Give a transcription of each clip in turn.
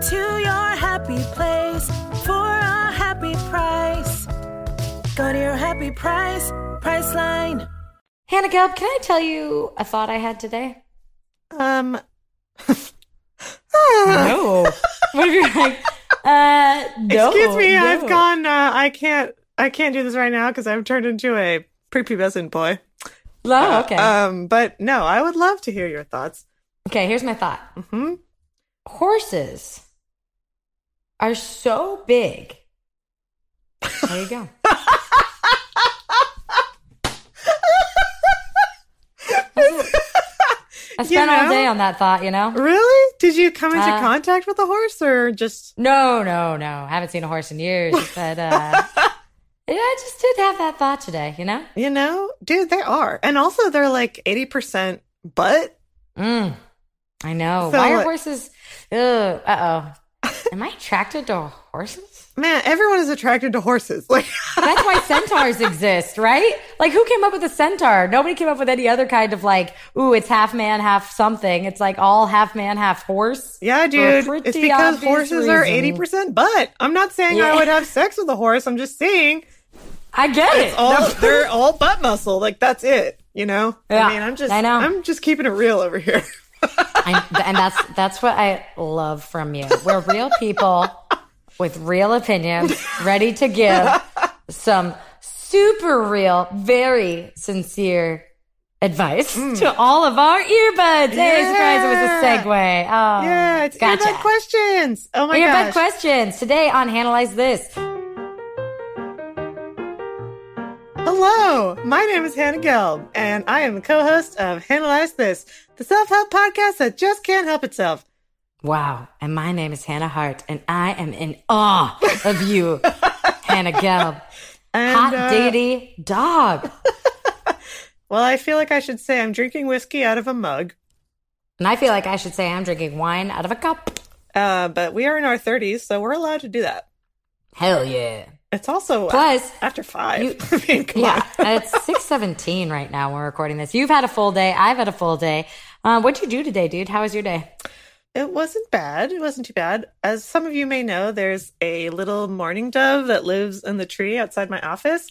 Go to your happy place for a happy price. Go to your happy price, Priceline. Hannah Gelb, can I tell you a thought I had today? Um, No. what if you're like, uh, no. excuse me, no. I've gone. Uh, I can't. I can't do this right now because I've turned into a prepubescent boy. Oh, okay. Um, but no, I would love to hear your thoughts. okay, here's my thought. hmm Horses are so big. There you go. I spent all know? day on that thought, you know? Really? Did you come into Uh, contact with a horse or just? No, no, no. I haven't seen a horse in years, but uh, yeah, I just did have that thought today, you know? You know, dude, they are, and also they're like eighty percent butt. Mm, I know. So Why are horses? Uh oh. Am I attracted to horses? Man, everyone is attracted to horses. Like, That's why centaurs exist, right? Like, who came up with a centaur? Nobody came up with any other kind of like, ooh, it's half man, half something. It's like all half man, half horse. yeah, dude, it's because horses are eighty percent butt. I'm not saying Yeah. I would have sex with a horse. I'm just saying I get it. all they're all butt muscle. Like that's it. You know. Yeah, I mean, I'm just. I know. I'm just keeping it real over here. I, and that's that's what I love from you. We're real people with real opinions, ready to give some super real, very sincere advice mm. to all of our earbuds. Hey, surprise! It was a segue. Oh, yeah, it's gotcha. earbud questions. Oh my god, Earbud gosh. questions today on Analyze This. Hello, my name is Hannah Gelb, and I am the co-host of Analyze This, the self-help podcast that just can't help itself. Wow. And my name is Hannah Hart, and I am in awe of you, Hannah Gelb. And, Hot uh, diggity dog. Well, I feel like I should say I'm drinking whiskey out of a mug, And I feel like I should say I'm drinking wine out of a cup. uh, but we are in our 30s, so we're allowed to do that. Hell yeah. It's also Plus, after five. you- I mean, come yeah, on. it's 617 right now when we're recording this. You've had a full day. I've had a full day. Uh, what'd you do today, dude? How was your day? It wasn't bad. It wasn't too bad. As some of you may know, there's a little mourning dove that lives in the tree outside my office,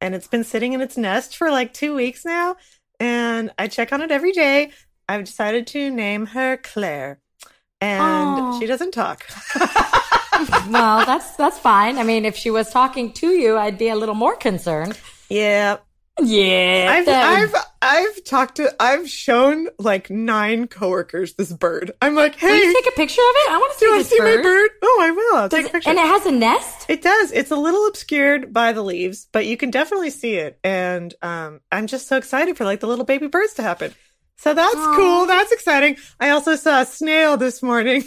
and it's been sitting in its nest for like two weeks now. And I check on it every day. I've decided to name her Claire, and she doesn't talk. well, that's that's fine. I mean, if she was talking to you, I'd be a little more concerned. yeah, Yeah. I've I've would- I've talked to I've shown like nine coworkers this bird. I'm like, Will hey, you take a picture of it? I want to see do you want this to see bird. my bird? Oh, I will. I'll Does take a it- picture. and it has a nest? It does. It's a little obscured by the leaves, but you can definitely see it. And um, I'm just so excited for like the little baby birds to happen. So that's cool. That's exciting. I also saw a snail this morning,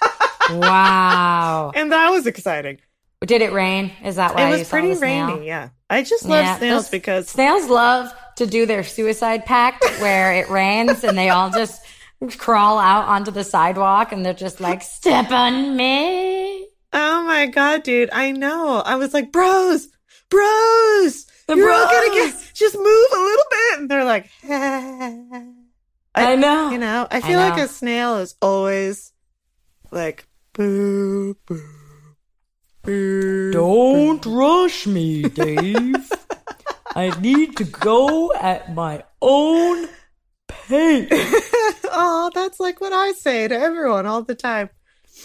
wow. and that was exciting. Did it rain? Is that why it was pretty rainy. Yeah, I just love Yeah, snails those- because snails love to do their suicide pact where it rains and they all just crawl out onto the sidewalk and they're just like, step on me. oh my god, dude, I know. I was like, bros, bros, The you're all gonna bros. get just move a little bit, and they're like, I know. You know, I I feel like a snail is always like boo boo. Don't rush me, Dave. I need to go at my own pace. oh, that's like what I say to everyone all the time.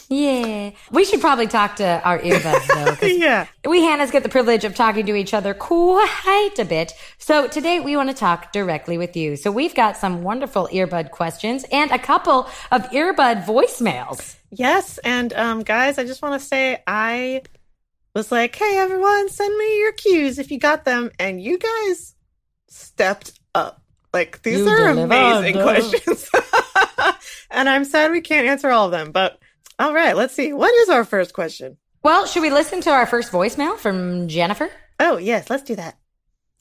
Yeah. We should probably talk to our earbuds though. Yeah. We Hannahs get the privilege of talking to each other quite a bit. So today we want to talk directly with you. So we've got some wonderful earbud questions and a couple of earbud voicemails. Yes, and um, guys, I just want to say I was like, "Hey, everyone, send me your cues if you got them," and you guys stepped up. Like these You are amazing questions, and I'm sad we can't answer all of them. But all right, let's see. What is our first question? Well, should we listen to our first voicemail from Jennifer? Oh yes, let's do that.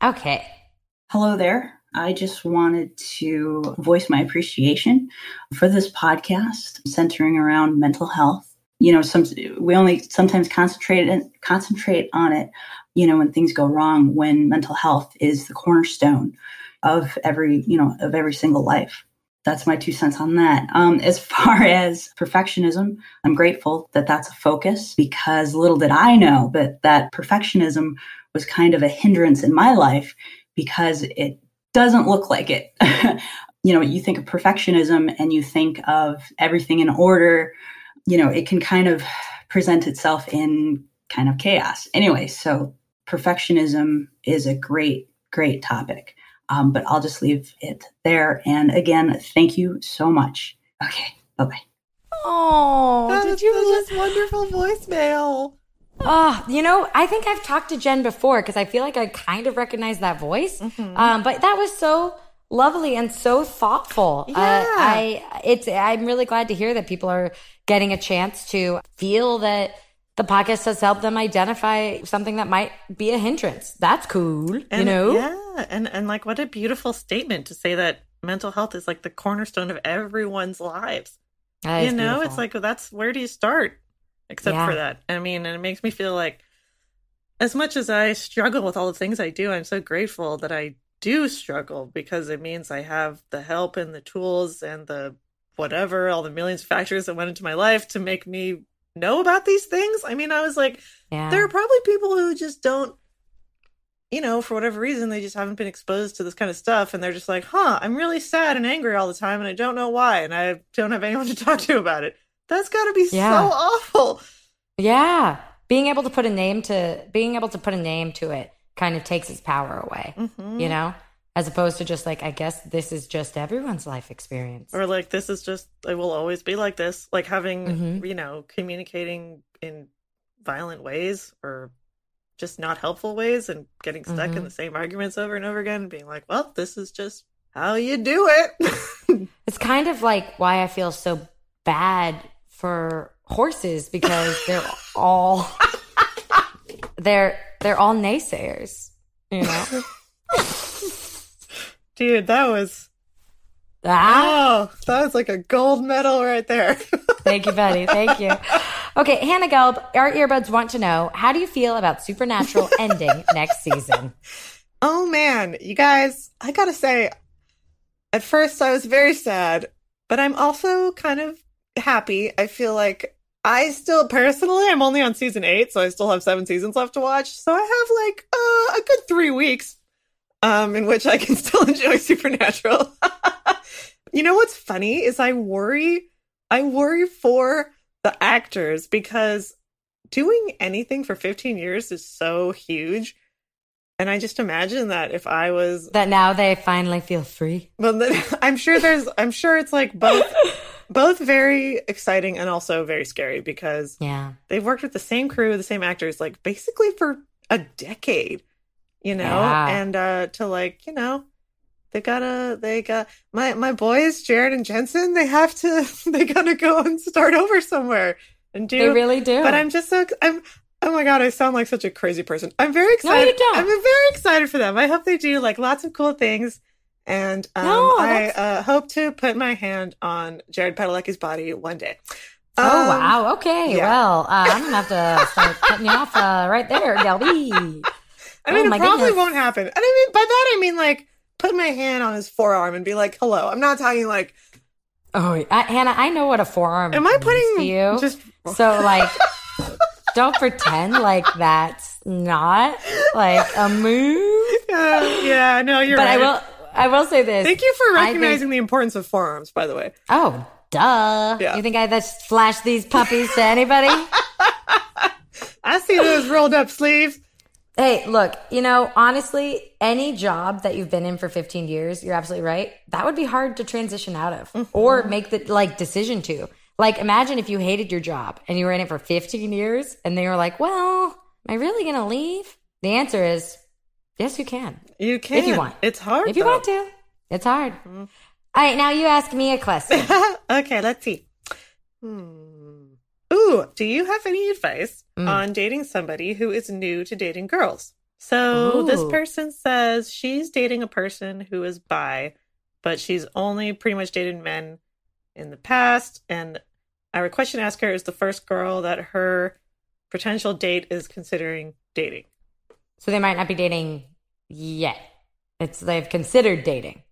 Okay. Hello there. I just wanted to voice my appreciation for this podcast centering around mental health. You know, some we only sometimes concentrate and concentrate on it, you know, when things go wrong, when mental health is the cornerstone of every, you know, of every single life. That's my two cents on that. Um, as far as perfectionism, I'm grateful that that's a focus because little did I know, but that perfectionism was kind of a hindrance in my life because it doesn't look like it. you know, you think of perfectionism and you think of everything in order, you know, it can kind of present itself in kind of chaos. Anyway, so perfectionism is a great, great topic. Um, but I'll just leave it there. And again, thank you so much. Okay, bye bye. Oh, did you? such a wonderful voicemail? Oh, you know, I think I've talked to Jen before because I feel like I kind of recognize that voice. Um, but that was so lovely and so thoughtful. Uh, Yeah. I it's I'm really glad to hear that people are getting a chance to feel that the podcast has helped them identify something that might be a hindrance. That's cool, you know. Yeah, and and like what a beautiful statement to say that mental health is like the cornerstone of everyone's lives. That you know, beautiful. it's like that's where do you start? Except Yeah. for that. I mean, and it makes me feel like as much as I struggle with all the things I do, I'm so grateful that I do struggle because it means I have the help and the tools and the whatever, all the millions of factors that went into my life to make me know about these things. I mean, I was like, yeah. there are probably people who just don't you know for whatever reason they just haven't been exposed to this kind of stuff and they're just like huh i'm really sad and angry all the time and i don't know why and i don't have anyone to talk to about it that's got to be Yeah. so awful Yeah. Being able to put a name to being able to put a name to it kind of takes its power away. Mhm. You know? As opposed to just like, I guess this is just everyone's life experience. or like this is just it will always be like this like having Mhm. you know communicating in violent ways or just not helpful ways and getting stuck in Mhm. the same arguments over and over again and being like well this is just how you do it It's kind of like why I feel so bad for horses because they're all they're they're all naysayers, you know. dude that was ah, Oh, that was like a gold medal right there. thank you, Betty. Thank you. Okay, Hannah Gelb, our earbuds want to know how do you feel about Supernatural ending next season? oh man, you guys, I gotta say, at first I was very sad, but I'm also kind of happy. I feel like I still personally, I'm only on season eight, so I still have seven seasons left to watch. So I have like uh, a good three weeks um, in which I can still enjoy Supernatural. you know what's funny is I worry, I worry for the actors because doing anything for 15 years is so huge. And I just imagine that if I was, That now they finally feel free. well, then, I'm sure there's, I'm sure it's like both, both very exciting and also very scary because Yeah. they've worked with the same crew, the same actors, like basically for a decade, you know, Yeah. and uh to like, you know, they gotta, they got my my boys, Jared and Jensen. They have to, they gotta go and start over somewhere and do. They really do. But I'm just so I'm. Oh my god, I sound like such a crazy person. I'm very excited. No, you don't. I'm very excited for them. I hope they do like lots of cool things. And um, No, I uh, hope to put my hand on Jared Padalecki's body one day. Oh Um, wow! Okay, yeah. well, uh, I'm gonna have to start cutting you off uh, right there, Galby. I mean, Oh, it probably goodness. won't happen. And I mean, by that I mean like put my hand on his forearm and be like, "Hello." I'm not talking like, Oh, I, Hannah, I know what a forearm. Is. "Am I putting you? just?" So like, don't pretend like that's not like a move. Uh, yeah, no, you're But right. I will. I will say this. Thank you for I think- recognizing the importance of forearms. By the way, Oh, duh. Yeah. You think I just flash these puppies to anybody? I see those rolled up sleeves. Hey, look, you know, honestly, any job that you've been in for 15 years, you're absolutely right. That would be hard to transition out of or make the like decision to. Like, imagine if you hated your job and you were in it for 15 years and they were like, well, am I really going to leave? The answer is yes, you can. You can If you want. It's hard. If you though. want to, it's hard. All right, now you ask me a question. okay, let's see. Hmm. Ooh, do you have any advice Mm. on dating somebody who is new to dating girls? So this person says she's dating a person who is bi, but she's only pretty much dated men in the past. And our question asker is the first girl that her potential date is considering dating. so they might not be dating yet. It's they've considered dating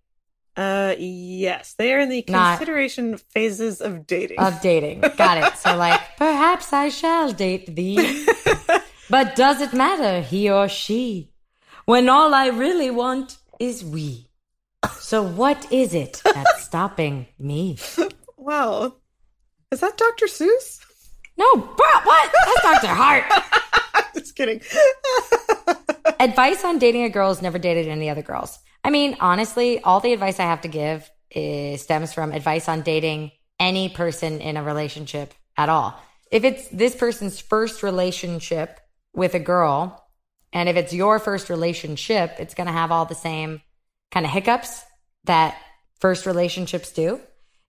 Uh, yes, they are in the Not- consideration phases of dating. of dating. Got it. So like, perhaps I shall date thee. But does it matter, he or she, when all I really want is we? So what is it that's stopping me? wow, is that Dr. Seuss? No, bro, what? That's Dr. Hart. Just kidding. advice on dating a girl is never dated any other girls. I mean, honestly, all the advice I have to give is, stems from advice on dating any person in a relationship at all. If it's this person's first relationship with a girl, and if it's your first relationship, it's going to have all the same kind of hiccups that first relationships do.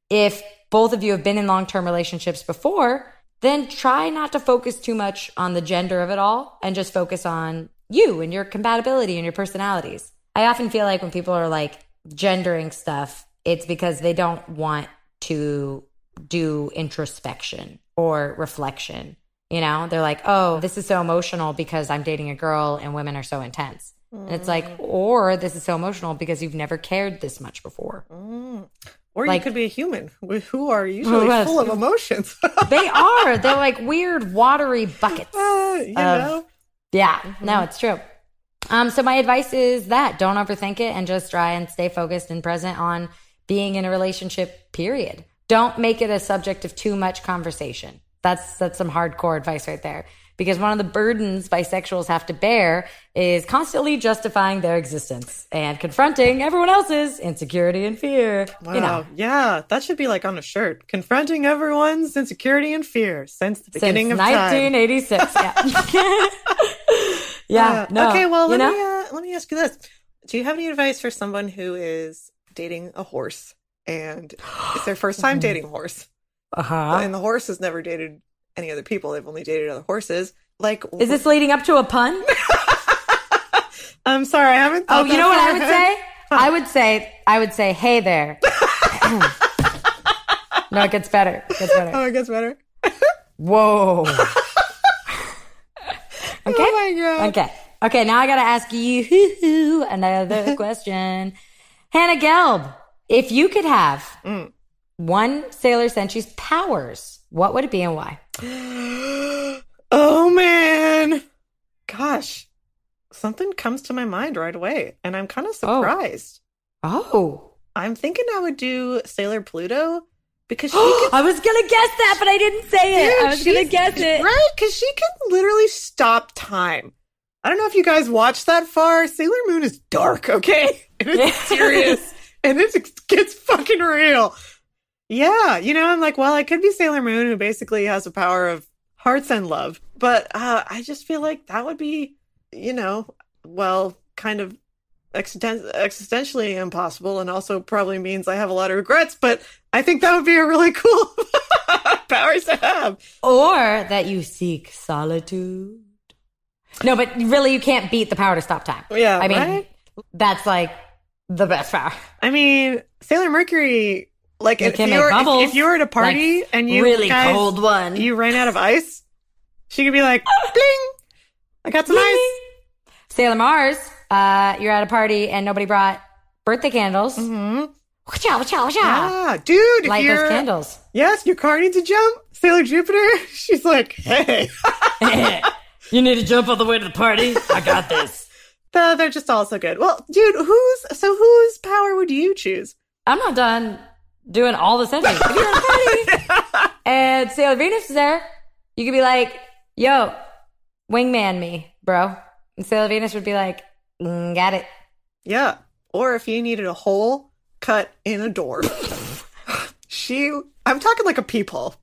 If both of you have been in long term relationships before, then try not to focus too much on the gender of it all and just focus on you and your compatibility and your personalities. I often feel like when people are like gendering stuff, it's because they don't want to do introspection or reflection. You know, they're like, oh, this is so emotional because I'm dating a girl and women are so intense. And it's like, mm. or this is so emotional because you've never cared this much before. Mm. Or Like- you could be a human who are usually Yes. full of emotions. They are. They're like weird, watery buckets. Uh, you Of- know? Yeah, no, mm-hmm. it's true. Um, so my advice is that don't overthink it and just try and stay focused and present on being in a relationship. Period. Don't make it a subject of too much conversation. That's that's some hardcore advice right there. Because one of the burdens bisexuals have to bear is constantly justifying their existence and confronting everyone else's insecurity and fear. Wow. You know, Yeah, that should be like on a shirt. Confronting everyone's insecurity and fear since the since beginning of time. 1986. Yeah. yeah. Uh, no, okay, well, let know? me uh, let me ask you this: Do you have any advice for someone who is dating a horse and it's their first time dating a horse, uh-huh. and the horse has never dated any other people; they've only dated other horses? Like, Is this leading up to a pun? I'm sorry, I haven't. Oh, you know what I would say? I would say, I would say, hey there. no, it gets better. It gets better. Oh, it gets better. Whoa. Okay. Oh my god. Okay. Okay. Now I got to ask you another question. Hannah Gelb, if you could have Mm. one Sailor Senshi's powers, what would it be and why? oh man, gosh, something comes to my mind right away, and I'm kind of Oh. surprised. Oh. I'm thinking I would do Sailor Pluto because she can I was to guess that, but I didn't say it. Dude, I was to guess it. Right? Because she can literally stop time. I don't know if you guys watched that far. Sailor Moon is dark, okay? And it's serious. and it gets fucking real. Yeah, you know, I'm like, well, I could be Sailor Moon, who basically has the power of hearts and love. But uh, I just feel like that would be, you know, well, kind of existen- existentially impossible and also probably means I have a lot of regrets. But I think that would be a really cool powers to have. Or that you seek solitude. No, but really, you can't beat the power to stop time. Yeah, I mean, right? that's like the best power. I mean, Sailor Mercury, like You if you, were, if, bubbles, if you were at a party like, and you really guys, cold one. you ran out of ice, she could be like, "Bling, I got some ice." Sailor Mars, uh, you're at a party and nobody brought birthday candles. Mm-hmm. Wacha, wacha, wacha. Yeah, dude. If Light you're, those candles. Yes, your car needs to jump. Sailor Jupiter, she's like, "Hey." you need to jump all the way to the party. I got this. They're just all so good. Well, dude, whose so whose power would you choose? I'm not done doing all the sentences. If you're at a party and Sailor Venus is there, you could be like, "Yo, wingman me, bro," and Sailor Venus would be like, mm, "Got it." Yeah. Or if you needed a hole cut in a door. she I'm talking like a peephole.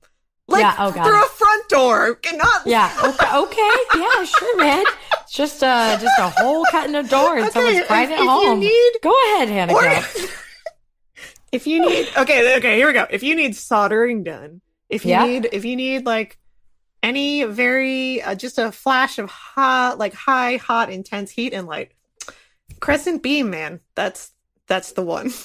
Like Yeah, oh, got through a front door. Not Yeah. Okay. okay. Yeah. Sure, man. It's just uh just a hole cut in a door in Okay, someone's if- private if you home. need- Go ahead, Hannah. Or- if you need okay, okay, here we go. If you need soldering done, if you Yeah. need if you need like any very uh, just a flash of hot like high hot intense heat and light. Crescent beam, man. That's that's the one.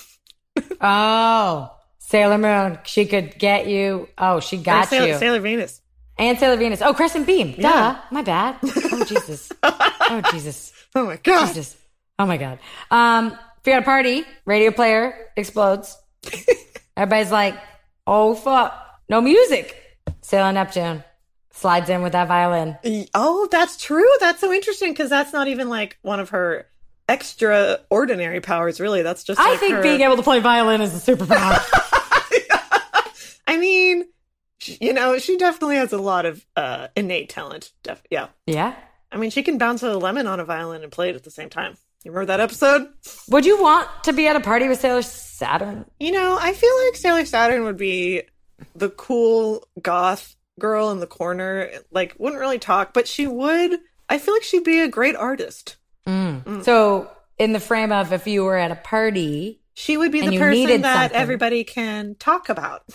Oh, Sailor Moon. She could get you. Oh, she got Sailor, you. Sailor Venus. And Sailor Venus. Oh, Crescent Beam. Duh. My bad. Oh, Jesus. oh, Jesus. Oh my god. Jesus. Oh, my God. Um, if you're at a party, radio player explodes. Everybody's like, oh, fuck. No music. Sailor Neptune slides in with that violin. Oh, that's true. That's so interesting because that's not even like one of her extraordinary powers, really. That's just. I like, think her- being able to play violin is a superpower. I mean, you know, she definitely has a lot of uh, innate talent. Def- yeah. yeah. I mean, she can bounce a lemon on a violin and play it at the same time. You remember that episode? Would you want to be at a party with Sailor Saturn? You know, I feel like Sailor Saturn would be the cool goth girl in the corner. Like, wouldn't really talk, but she would. I feel like she'd be a great artist. Mm. So, in the frame of if you were at a party, She would be the person that something. everybody can talk about.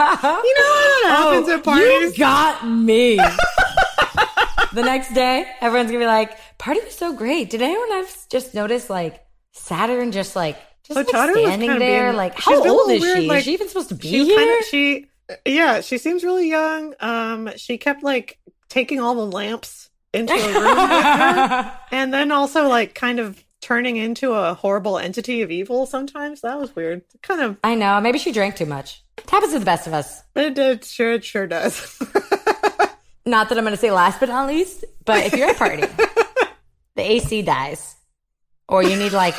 You know what oh, happens at parties? Oh, You got me. the next day, everyone's gonna be like, "Party was so great. Did anyone else just notice like Saturn just like just Oh, like, standing there? being- like, how old is weird, she? like, is she even supposed to be here? kinda- she, yeah, she seems really young. Um, she kept like taking all the lamps into a room and then also like kind of turning into a horrible entity of evil. Sometimes that was weird. Kind of, I know. Maybe she drank too much. It happens to the best of us. it, it sure, it sure does. Not that I'm going to say last but not least, but if you're at a party, the AC dies, or you need like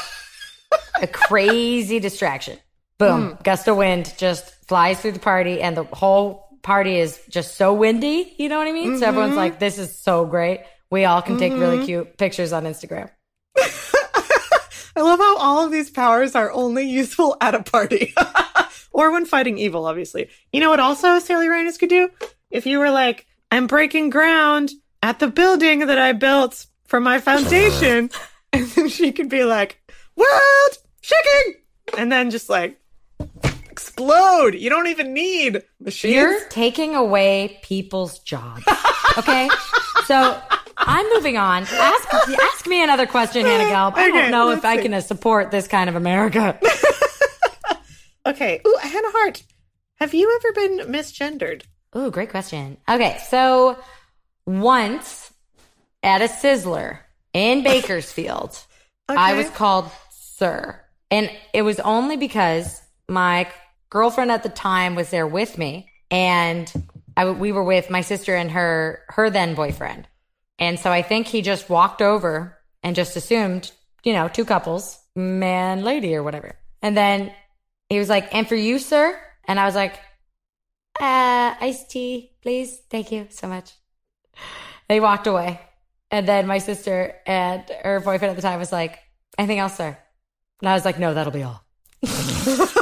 a crazy distraction, boom, mm-hmm. gust of wind just flies through the party, and the whole party is just so windy. You know what I mean? So mm-hmm. everyone's like, this is so great. We all can take really mm-hmm. cute pictures on Instagram. I love how all of these powers are only useful at a party or when fighting evil, obviously. You know what also Sailor Uranus could do? If you were like, I'm breaking ground at the building that I built for my foundation, and then she could be like, World shaking! And then just like explode. You don't even need machines. You're taking away people's jobs. Okay? so I'm moving on. Ask ask me another question, Hannah Gelb. I Okay, don't know if let's I can uh, support this kind of America. Okay. Ooh, Hannah Hart. Have you ever been misgendered? Ooh, great question. Okay, so once at a Sizzler in Bakersfield, I was called sir. And it was only because my girlfriend at the time was there with me and I, we were with my sister and her her then boyfriend. And so I think he just walked over and just assumed, you know, two couples, man, lady or whatever. And then he was like, "And for you, sir?" And I was like, uh, iced tea, please. Thank you so much. They walked away. And then my sister and her boyfriend at the time was like, anything else, sir? And I was like, no, that'll be all.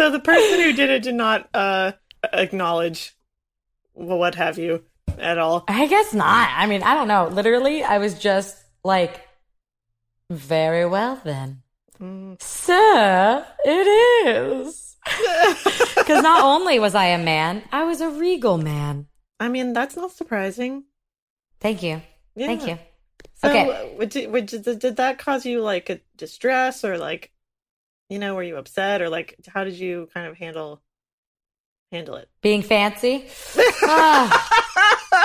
so the person who did it did not uh, acknowledge well, what have you at all. I guess not. I mean, I don't know. Literally, I was just like, very well then. Sir, it is. Because not only was I a man, I was a regal man. I mean, that's not surprising. Thank you. Yeah. Thank you. So, Okay. uh, would would did, did that cause you like a distress or like, you know, were you upset or like, how did you kind of handle handle it? Being fancy. Ah.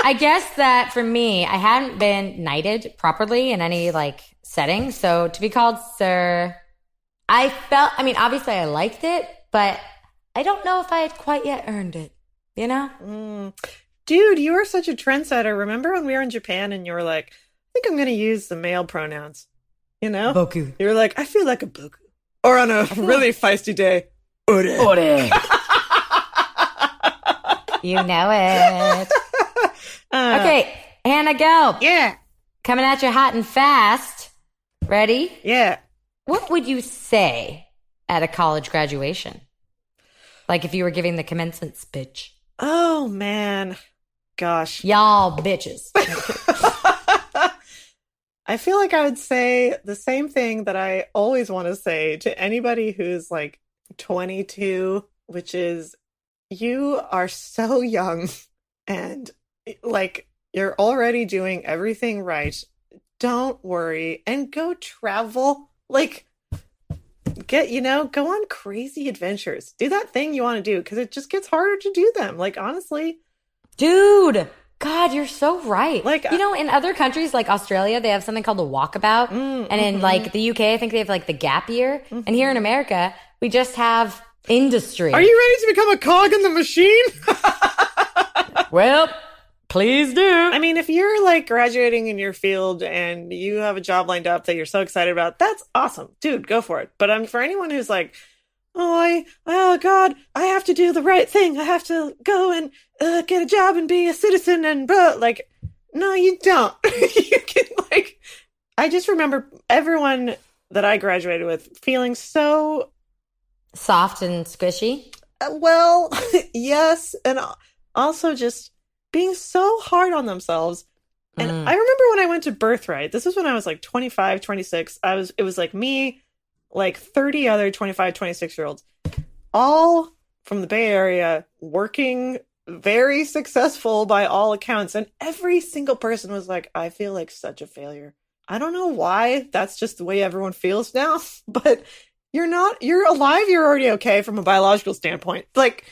I guess that for me, I hadn't been knighted properly in any like setting. So to be called sir, I felt, I mean, obviously I liked it, but I don't know if I had quite yet earned it, you know? Mm. Dude, you are such a trendsetter. Remember when we were in Japan and you were like, I think I'm going to use the male pronouns. You know? Boku. You're like, I feel like a boku. Or on a really feisty day, ore. Ore. You know it. Uh, Okay, Hannah, go. Yeah. Coming at you hot and fast. Ready? Yeah. What would you say at a college graduation? Like if you were giving the commencement speech. Oh, man. Gosh. Y'all bitches. I feel like I would say the same thing that I always want to say to anybody who's like 22, which is you are so young and eh, like you're already doing everything right. Don't worry and go travel. Like, get, you know, go on crazy adventures. Do that thing you want to do because it just gets harder to do them. Like, honestly, Dude, God, you're so right. Like, you know, in other countries like Australia, they have something called the walkabout. Mm, and in mhm. like the UK, I think they have like the gap year. And here in America, we just have industry. are you ready to become a cog in the machine? Well, please do. I mean, if you're like graduating in your field and you have a job lined up that you're so excited about, that's awesome. Dude, go for it. But um, for anyone who's like, oh, I, oh God, I have to do the right thing. I have to go and uh, get a job and be a citizen and blah, like, no, you don't. you can like, I just remember everyone that I graduated with feeling so Soft and squishy. uh, well, yes, and also just being so hard on themselves. And Mm. I remember when I went to Birthright, this was when I was like 25, 26. I was it was like me, like 30 other 25, 26 year olds, all from the Bay Area, working very successful by all accounts. And every single person was like, I feel like such a failure. I don't know why. That's just the way everyone feels now. But you're not, you're alive. You're already okay from a biological standpoint. Like,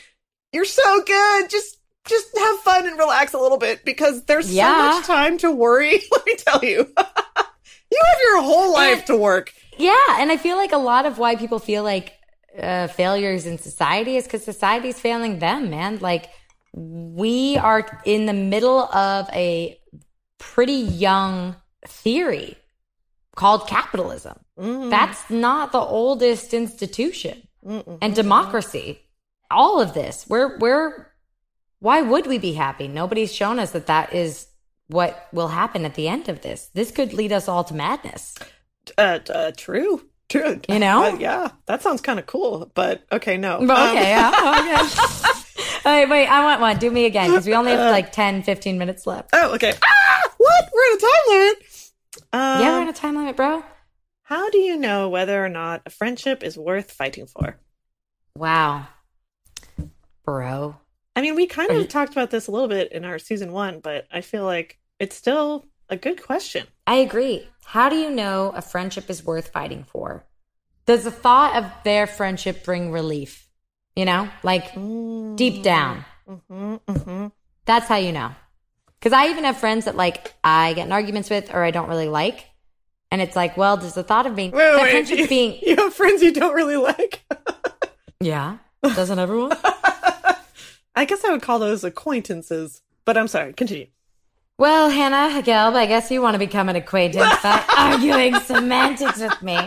you're so good. Just, just have fun and relax a little bit because there's Yeah. so much time to worry. Let me tell you. you have your whole life to work. Yeah, and I feel like a lot of why people feel like uh, failures in society is because society's failing them, man. Like we are in the middle of a pretty young theory called capitalism. Mm, That's not the oldest institution. mm-mm. And democracy, all of this, we're we're why would we be happy? Nobody's shown us that that is what will happen at the end of this. This could lead us all to madness. Uh, uh, true. True. You know? Uh, yeah, that sounds kind of cool, but okay, no. But Um, okay, yeah, okay. wait, wait, I want one. Do me again because we only have like 10, 15 minutes left. Oh, okay. Ah, what? We're at a time limit. Um, yeah, we're on a time limit, bro. How do you know whether or not a friendship is worth fighting for? Wow. Bro. I mean, we kind of you- talked about this a little bit in our season one, but I feel like it's still a good question. I agree. How do you know a friendship is worth fighting for? Does the thought of their friendship bring relief? You know, like deep down. hmm hmm That's how you know. Because I even have friends that like I get in arguments with or I don't really like. And it's like, well, does the thought of being, Wait, wait, friendship you, being, you have friends you don't really like? yeah, doesn't everyone? I guess I would call those acquaintances, but I'm sorry. Continue. Well, Hannah, Gelb, I guess you want to become an acquaintance by arguing semantics with me.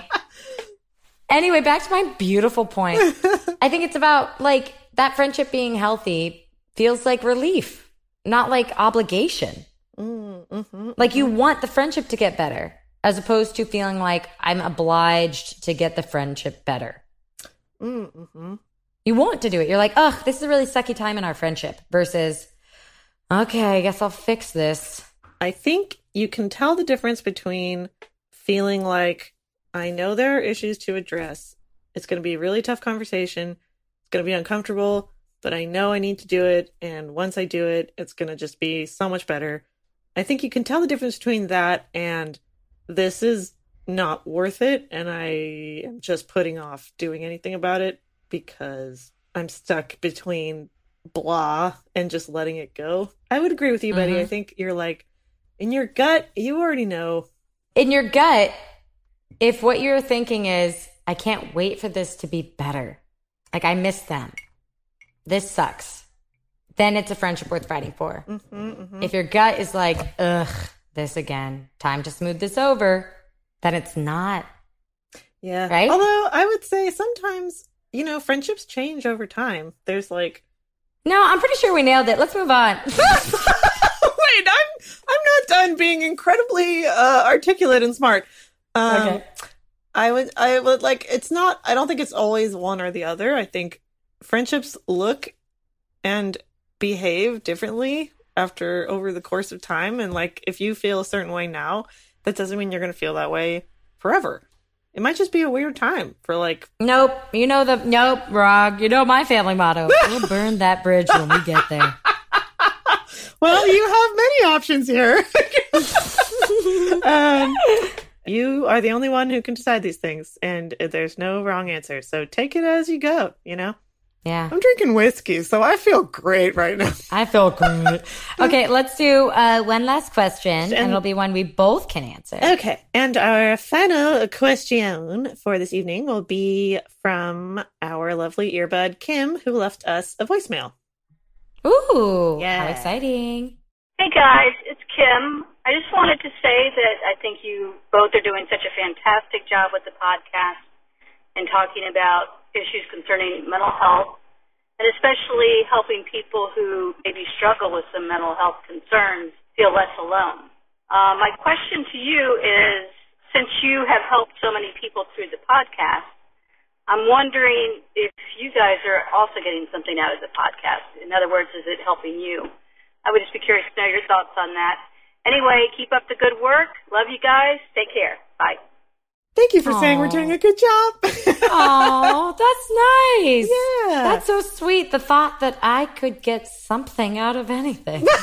Anyway, back to my beautiful point. I think it's about like that friendship being healthy feels like relief, not like obligation. Mm-hmm. Like you want the friendship to get better as opposed to feeling like I'm obliged to get the friendship better. Mm-hmm. You want to do it. You're like, ugh, this is a really sucky time in our friendship versus, okay, I guess I'll fix this. I think you can tell the difference between feeling like I know there are issues to address. It's going to be a really tough conversation. It's going to be uncomfortable, but I know I need to do it. And once I do it, it's going to just be so much better. I think you can tell the difference between that and this is not worth it. And I am just putting off doing anything about it because I'm stuck between blah and just letting it go. I would agree with you, Betty. Mhm. I think you're like, in your gut, you already know. In your gut, if what you're thinking is, I can't wait for this to be better, like I miss them, this sucks, then it's a friendship worth fighting for. Mm-hmm, mm-hmm. If your gut is like, ugh, this again, time to smooth this over, then it's not. Yeah. Right? Although I would say sometimes, you know, friendships change over time. There's like No, I'm pretty sure we nailed it. Let's move on. Wait, I'm I'm not done being incredibly uh, articulate and smart. Um, Okay. I would I would like it's not I don't think it's always one or the other. I think friendships look and behave differently after over the course of time and like if you feel a certain way now, that doesn't mean you're going to feel that way forever. It might just be a weird time for like nope. You know the nope, Rog. You know my family motto. We'll burn that bridge when we get there. Well, you have many options here. um, you are the only one who can decide these things, and there's no wrong answer. So take it as you go. You know, Yeah. I'm drinking whiskey, so I feel great right now. I feel great. Okay, let's do uh, one last question, and And- it'll be one we both can answer. Okay, and our final question for this evening will be from our lovely earbud Kim, who left us a voicemail. Ooh, Yeah. how exciting! Hey guys, it's Kim. I just wanted to say that I think you both are doing such a fantastic job with the podcast and talking about issues concerning mental health and especially helping people who maybe struggle with some mental health concerns feel less alone. Uh, my question to you is since you have helped so many people through the podcast, I'm wondering if you guys are also getting something out of the podcast. In other words, is it helping you? I would just be curious to know your thoughts on that. Anyway, keep up the good work. Love you guys. Take care. Bye. Thank you for saying we're doing a good job. Oh, that's nice. Yeah. That's so sweet. The thought that I could get something out of anything.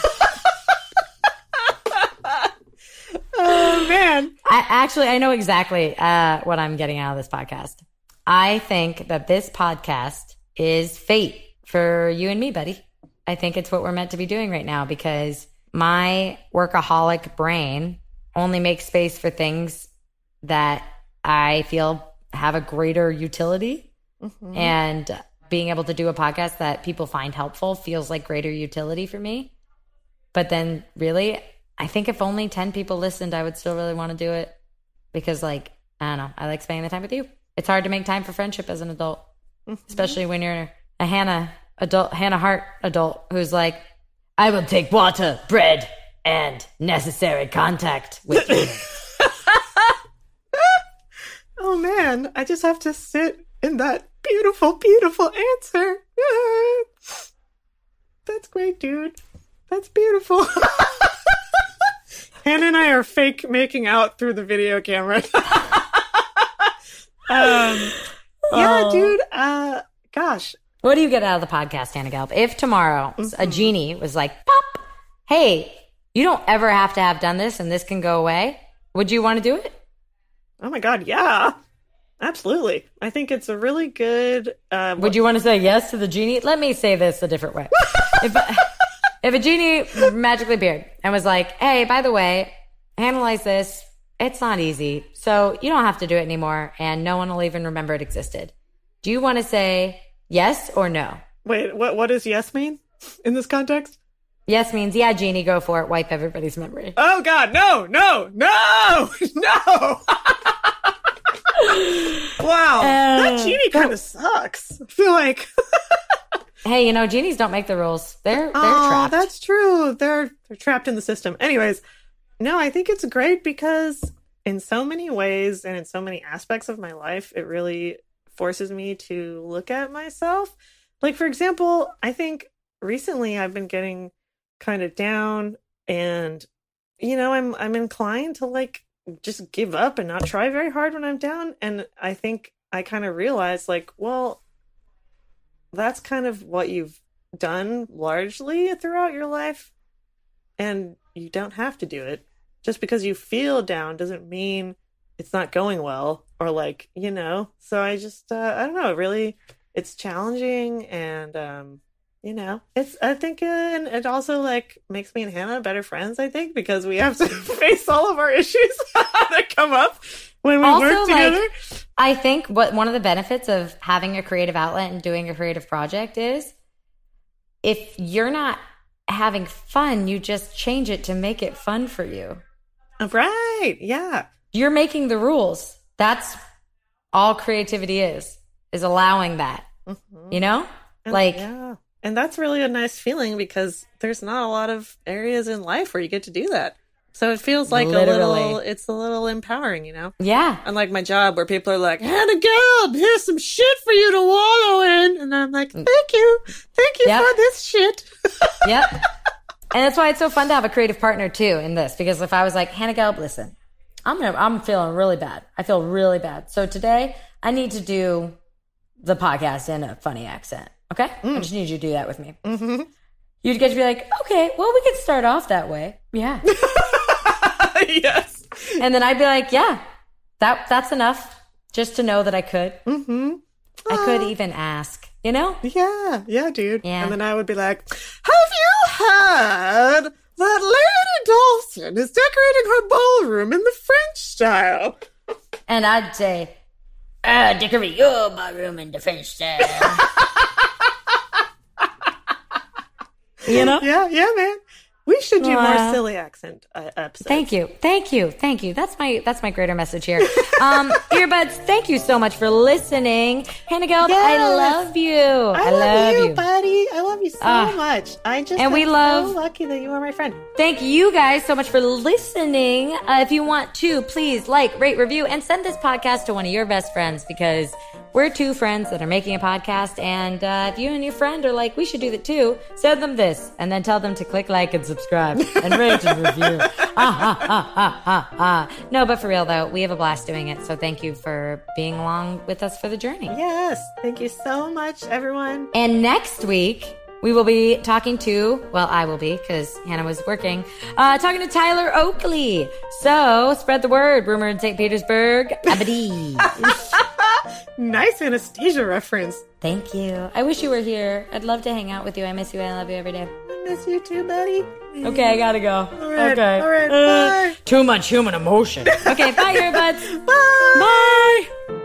oh man. I actually I know exactly uh, what I'm getting out of this podcast. I think that this podcast is fate for you and me, buddy. I think it's what we're meant to be doing right now because my workaholic brain only makes space for things that I feel have a greater utility. Mm-hmm. And being able to do a podcast that people find helpful feels like greater utility for me. But then, really, I think if only 10 people listened, I would still really want to do it because, like, I don't know, I like spending the time with you. It's hard to make time for friendship as an adult, mm-hmm. especially when you're a Hannah adult, Hannah Hart adult who's like, I will take water, bread, and necessary contact with you. Oh man, I just have to sit in that beautiful, beautiful answer. That's great, dude. That's beautiful. Hannah and I are fake making out through the video camera. um, yeah, dude. Uh, gosh, What do you get out of the podcast, Hannah Gallup? If tomorrow Mm-hmm. a genie was like, pop, hey, you don't ever have to have done this and this can go away, would you want to do it? Oh my god, yeah, absolutely. I think it's a really good. Uh, Would you want to say yes to the genie? Let me say this a different way. if, if a genie magically appeared and was like, hey, by the way, analyze this. It's not easy. So you don't have to do it anymore. And no one will even remember it existed. Do you want to say yes or no? Wait, what? What does yes mean in this context? Yes means, yeah, genie, go for it. Wipe everybody's memory. Oh God, no, no, no, no! wow, that Uh, genie kind of sucks. I feel like Hey, you know, genies don't make the rules. They're, they're oh, trapped. that's true. They're they're trapped in the system. Anyways, no, I think it's great because in so many ways and in so many aspects of my life, it really forces me to look at myself. Like for example, I think recently I've been getting kind of down and you know, I'm I'm inclined to like just give up and not try very hard when I'm down. And I think I kind of realized like, well, that's kind of what you've done largely throughout your life and you don't have to do it. Just because you feel down doesn't mean it's not going well or like you know? So i just uh, i don't know really it's challenging and um you know it's i think uh, and it also like makes me and hannah better friends i think because we have to face all of our issues that come up when we Also, work like, together I think what one of the benefits of having a creative outlet and doing a creative project is if you're not having fun, you just change it to make it fun for you. right yeah you're making the rules. That's all creativity is, is allowing that. You know? And- Like, yeah. And that's really a nice feeling because there's not a lot of areas in life where you get to do that. So it feels like a little, it's a little empowering, you know? yeah. Unlike my job where people are like, Hannah Gelb, here's some shit for you to wallow in. And I'm like, mm. thank you. Thank you Yep. for this shit. Yep. and that's why it's so fun to have a creative partner too in this. Because if I was like, Hannah Gelb, listen, I'm gonna, I'm feeling really bad. I feel really bad. So today I need to do the podcast in a funny accent. Okay? I just need you to do that with me. Mm-hmm. You'd get to be like, okay, well, we could start off that way. Yeah. yes. and then I'd be like, yeah, that that's enough just to know that I could. Mm-hmm. I could even ask, you know? Yeah, yeah, dude. Yeah. And then I would be like, Have you heard that Lady Dawson is decorating her ballroom in the French style? And I'd say, uh, decorate your ballroom in the French style. you know? Yeah, yeah, man. We should do more silly accent uh, episodes. Thank you, thank you, thank you. That's my that's my greater message here. Um, earbuds, thank you so much for listening, Hannah Gelb. I Yes. love you. I, love, you, buddy. I love you so Ah. much. I just And we love- so lucky that you are my friend. Thank you guys so much for listening. Uh, if you want to, please like, rate, review, and send this podcast to one of your best friends because we're two friends that are making a podcast. And uh, if you and your friend are like, we should do that too, send them this and then tell them to click like and subscribe and rate and review. Ah, ah, ah, ah, ah, ah. No, but for real though, we have a blast doing it. So thank you for being along with us for the journey. Yes. Thank you so much, everyone. And next week, we will be talking to, well, I will be because Hannah was working, uh, talking to Tyler Oakley. So spread the word. Rumor in St. Petersburg. Abadi. Nice Anastasia reference. Thank you. I wish you were here. I'd love to hang out with you. I miss you. I love you every day. I miss you too, buddy. Okay, I gotta go. right, okay. all right, Uh, bye. Too much human emotion. Okay, bye, earbuds. Bye. Bye.